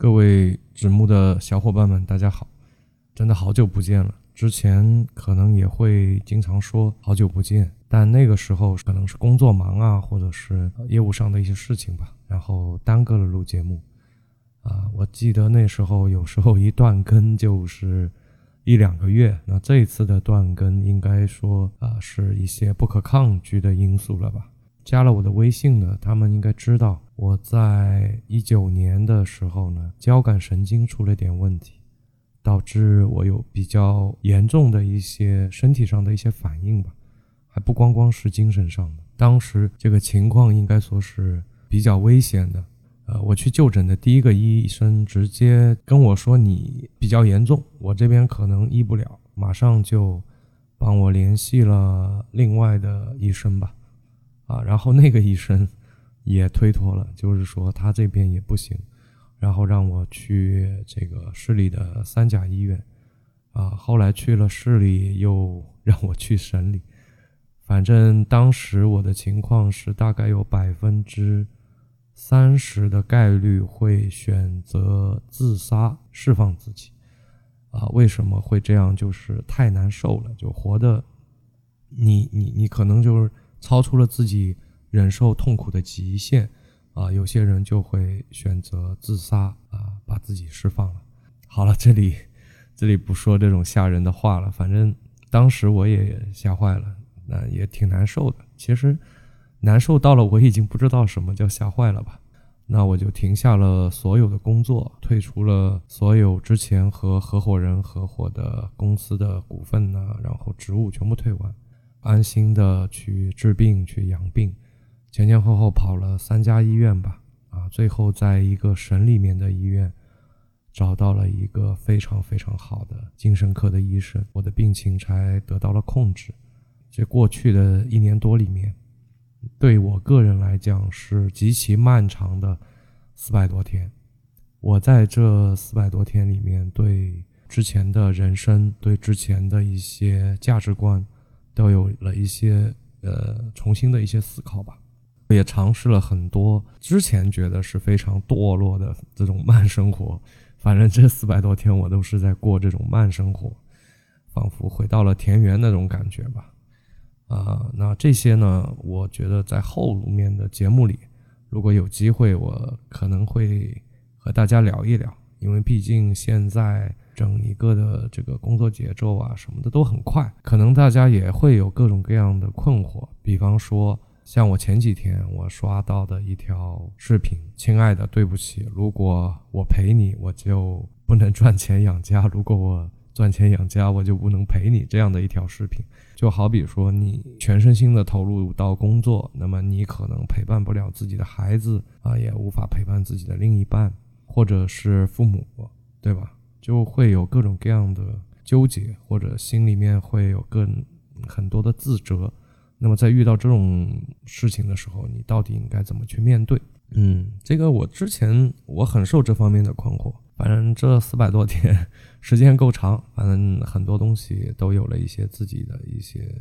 各位纸木的小伙伴们，大家好！真的好久不见了。之前可能也会经常说好久不见，但那个时候可能是工作忙啊，或者是业务上的一些事情吧，然后耽搁了录节目。啊，我记得那时候有时候一断更就是一两个月。那这一次的断更，应该说啊，是一些不可抗拒的因素了吧？加了我的微信的，他们应该知道我在一九年的时候呢，交感神经出了点问题，导致我有比较严重的一些身体上的一些反应吧，还不光光是精神上的。当时这个情况应该说是比较危险的，呃，我去就诊的第一个医生直接跟我说你比较严重，我这边可能医不了，马上就帮我联系了另外的医生吧。啊，然后那个医生也推脱了，就是说他这边也不行，然后让我去这个市里的三甲医院。啊，后来去了市里，又 让我去省里。反正当时我的情况是，大概有百分之三十的概率会选择自杀，释放自己。啊，为什么会这样？就是太难受了，就活的，你你你可能就是。超出了自己忍受痛苦的极限，啊，有些人就会选择自杀，啊，把自己释放了。好了，这里，这里不说这种吓人的话了。反正当时我也吓坏了，那也挺难受的。其实难受到了我已经不知道什么叫吓坏了吧。那我就停下了所有的工作，退出了所有之前和合伙人合伙的公司的股份呢，然后职务全部退完。安心的去治病去养病，前前后后跑了三家医院吧，啊，最后在一个省里面的医院找到了一个非常非常好的精神科的医生，我的病情才得到了控制。这过去的一年多里面，对我个人来讲是极其漫长的四百多天。我在这四百多天里面，对之前的人生，对之前的一些价值观。都有了一些呃重新的一些思考吧，也尝试了很多之前觉得是非常堕落的这种慢生活。反正 这四百多天我都是在过这种慢生活，仿佛回到了田园那种感觉吧。啊，那这些呢，我觉得在后面的节目里，如果有机会，我可能会和大家聊一聊，因为毕竟现在。整一个的这个工作节奏啊什么的都很快，可能大家也会有各种各样的困惑。比方说，像我前几天我刷到的一条视频：“亲爱的，对不起，如果我陪你，我就不能赚钱养家；如果我赚钱养家，我就不能陪你。”这样的一条视频，就好比说你全身心的投入到工作，那么你可能陪伴不了自己的孩子啊，也无法陪伴自己的另一半，或者是父母，对吧？就会有各种各样的纠结，或者心里面会有更很多的自责。那么在遇到这种事情的时候，你到底应该怎么去面对？嗯，这个我之前我很受这方面的困惑。反正这四百多天时间够长，反正很多东西都有了一些自己的一些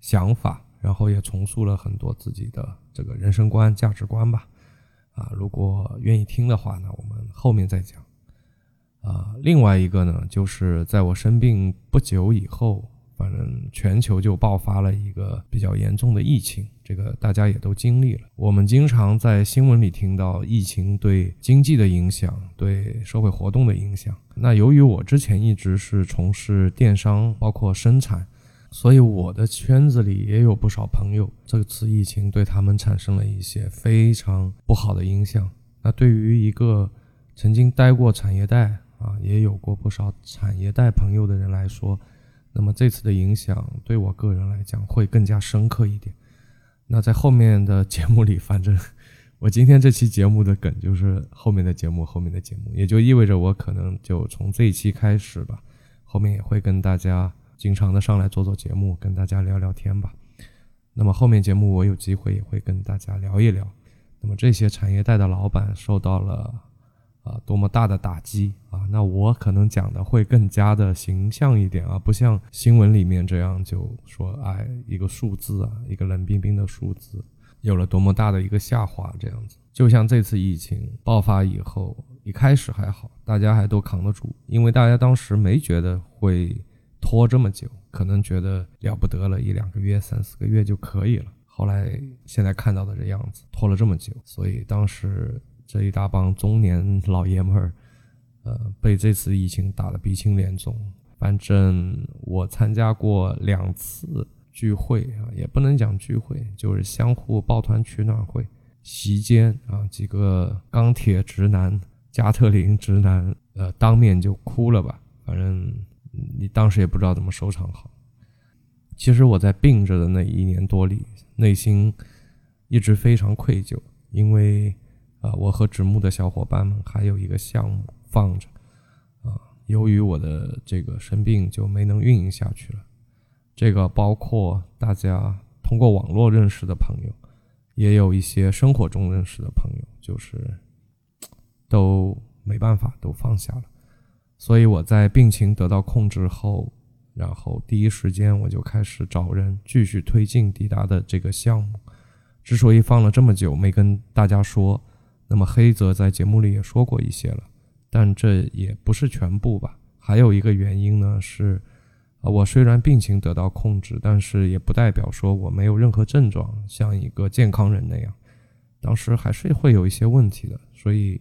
想法，然后也重塑了很多自己的这个人生观、价值观吧。啊，如果愿意听的话呢，我们后面再讲。啊，另外一个呢，就是在我生病不久以后，反正全球就爆发了一个比较严重的疫情，这个大家也都经历了。我们经常在新闻里听到疫情对经济的影响，对社会活动的影响。那由于我之前一直是从事电商，包括生产，所以我的圈子里也有不少朋友，这次疫情对他们产生了一些非常不好的影响。那对于一个曾经待过产业带，啊，也有过不少产业带朋友的人来说，那么这次的影响对我个人来讲会更加深刻一点。那在后面的节目里，反正我今天这期节目的梗就是后面的节目，后面的节目，也就意味着我可能就从这一期开始吧，后面也会跟大家经常的上来做做节目，跟大家聊聊天吧。那么后面节目我有机会也会跟大家聊一聊，那么这些产业带的老板受到了。啊，多么大的打击啊！那我可能讲的会更加的形象一点啊，不像新闻里面这样就说，哎，一个数字啊，一个冷冰冰的数字，有了多么大的一个下滑这样子。就像这次疫情爆发以后，一开始还好，大家还都扛得住，因为大家当时没觉得会拖这么久，可能觉得了不得了，一两个月、三四个月就可以了。后来现在看到的这样子，拖了这么久，所以当时这一大帮中年老爷们儿，呃，被这次疫情打得鼻青脸肿。反正我参加过两次聚会啊，也不能讲聚会，就是相互抱团取暖会。席间啊，几个钢铁直男、加特林直男，呃，当面就哭了吧。反正你当时也不知道怎么收场好。其实我在病着的那一年多里，内心一直非常愧疚，因为啊，我和纸木的小伙伴们还有一个项目放着，啊，由于我的这个生病就没能运营下去了。这个包括大家通过网络认识的朋友，也有一些生活中认识的朋友，就是都没办法都放下了。所以我在病情得到控制后。然后第一时间我就开始找人继续推进迪达的这个项目。之所以放了这么久没跟大家说，那么黑泽在节目里也说过一些了，但这也不是全部吧。还有一个原因呢是，啊，我虽然病情得到控制，但是也不代表说我没有任何症状，像一个健康人那样，当时还是会有一些问题的。所以，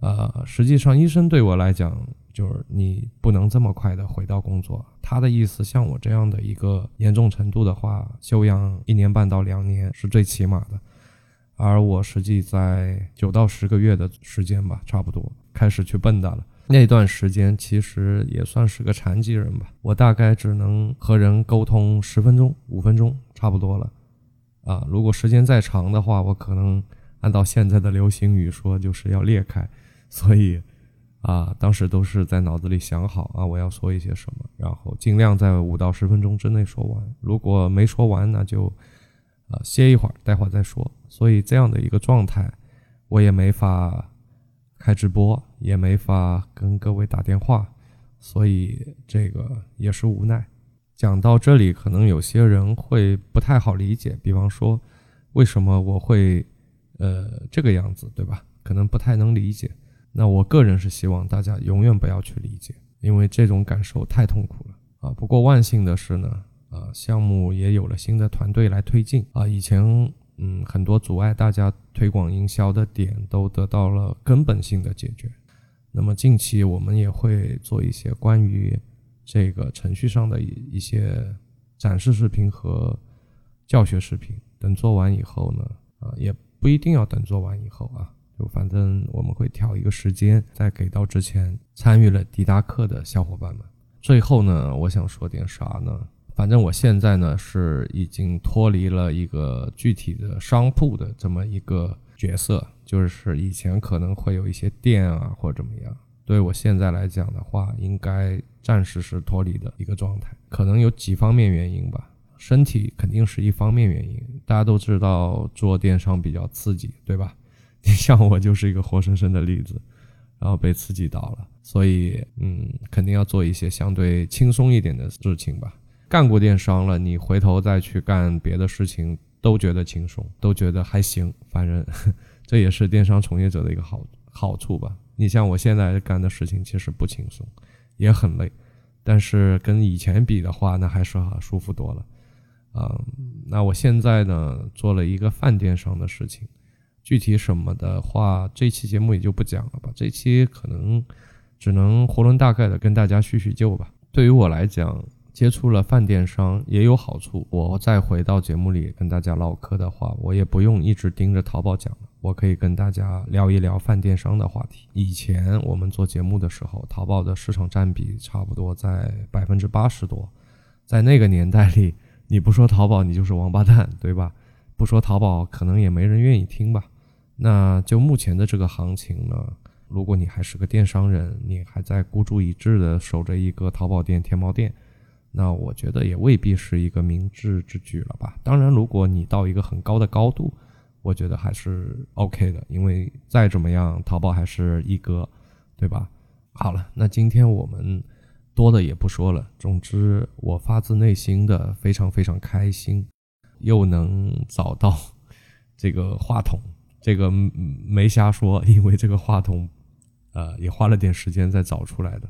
呃，实际上医生对我来讲。就是你不能这么快的回到工作。他的意思，像我这样的一个严重程度的话，休养一年半到两年是最起码的。而我实际在九到十个月的时间吧，差不多开始去蹦跶了。那段时间其实也算是个残疾人吧，我大概只能和人沟通十分钟、五分钟，差不多了。啊，如果时间再长的话，我可能按照现在的流行语说，就是要裂开。所以。啊，当时都是在脑子里想好啊，我要说一些什么，然后尽量在五到十分钟之内说完。如果没说完，那就啊歇一会儿，待会儿再说。所以这样的一个状态，我也没法开直播，也没法跟各位打电话，所以这个也是无奈。讲到这里，可能有些人会不太好理解，比方说为什么我会呃这个样子，对吧？可能不太能理解。那我个人是希望大家永远不要去理解，因为这种感受太痛苦了啊。不过万幸的是呢，啊，项目也有了新的团队来推进啊。以前嗯很多阻碍大家推广营销的点都得到了根本性的解决。那么近期我们也会做一些关于这个程序上的一一些展示视频和教学视频。等做完以后呢，啊，也不一定要等做完以后啊。就反正我们会挑一个时间，再给到之前参与了迪达课的小伙伴们。最后呢，我想说点啥呢？反正我现在呢是已经脱离了一个具体的商铺的这么一个角色，就是以前可能会有一些店啊或者怎么样。对我现在来讲的话，应该暂时是脱离的一个状态。可能有几方面原因吧，身体肯定是一方面原因。大家都知道做电商比较刺激，对吧？你 像我就是一个活生生的例子，然后被刺激到了，所以嗯，肯定要做一些相对轻松一点的事情吧。干过电商了，你回头再去干别的事情，都觉得轻松，都觉得还行。反正 这也是电商从业者的一个好好处吧。你像我现在干的事情，其实不轻松，也很累，但是跟以前比的话，那还是舒服多了。嗯，那我现在呢，做了一个饭电商的事情。具体什么的话，这期节目也就不讲了吧。这期可能只能囫囵大概的跟大家叙叙旧吧。对于我来讲，接触了饭店商也有好处。我再回到节目里跟大家唠嗑的话，我也不用一直盯着淘宝讲了，我可以跟大家聊一聊饭店商的话题。以前我们做节目的时候，淘宝的市场占比差不多在百分之八十多，在那个年代里，你不说淘宝，你就是王八蛋，对吧？不说淘宝，可能也没人愿意听吧。那就目前的这个行情呢，如果你还是个电商人，你还在孤注一掷的守着一个淘宝店、天猫店，那我觉得也未必是一个明智之举了吧。当然，如果你到一个很高的高度，我觉得还是 OK 的，因为再怎么样，淘宝还是一哥，对吧？好了，那今天我们多的也不说了。总之，我发自内心的非常非常开心，又能找到 这个话筒。这个没瞎说，因为这个话筒，呃，也花了点时间再找出来的。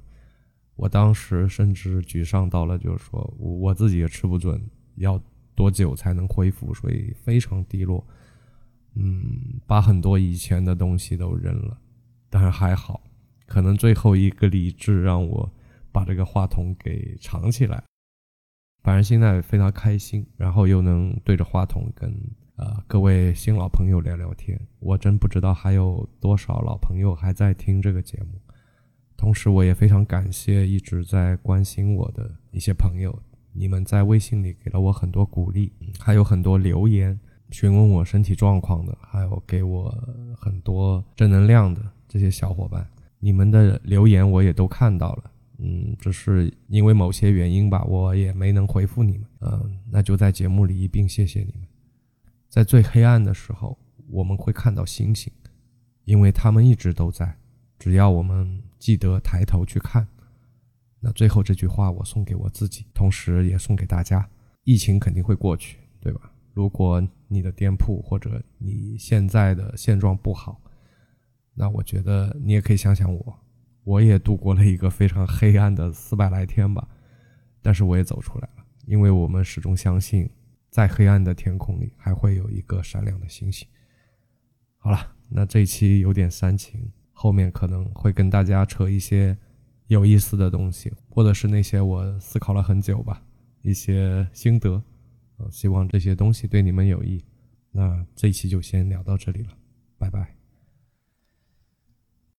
我当时甚至沮丧到了，就是说我自己也吃不准要多久才能恢复，所以非常低落。嗯，把很多以前的东西都扔了，但是还好，可能最后一个理智让我把这个话筒给藏起来。反正现在非常开心，然后又能对着话筒跟呃各位新老朋友聊聊天。我真不知道还有多少老朋友还在听这个节目。同时，我也非常感谢一直在关心我的一些朋友，你们在微信里给了我很多鼓励，还有很多留言询问我身体状况的，还有给我很多正能量的这些小伙伴，你们的留言我也都看到了。嗯，只是因为某些原因吧，我也没能回复你们。嗯，那就在节目里一并谢谢你们。在最黑暗的时候，我们会看到星星，因为他们一直都在。只要我们记得抬头去看，那最后这句话我送给我自己，同时也送给大家：疫情肯定会过去，对吧？如果你的店铺或者你现在的现状不好，那我觉得你也可以想想我，我也度过了一个非常黑暗的四百来天吧，但是我也走出来了，因为我们始终相信，在黑暗的天空里还会有一个闪亮的星星。好了，那这一期有点煽情。后面可能会跟大家扯一些有意思的东西，或者是那些我思考了很久吧，一些心得，希望这些东西对你们有益。那这一期就先聊到这里了，拜拜。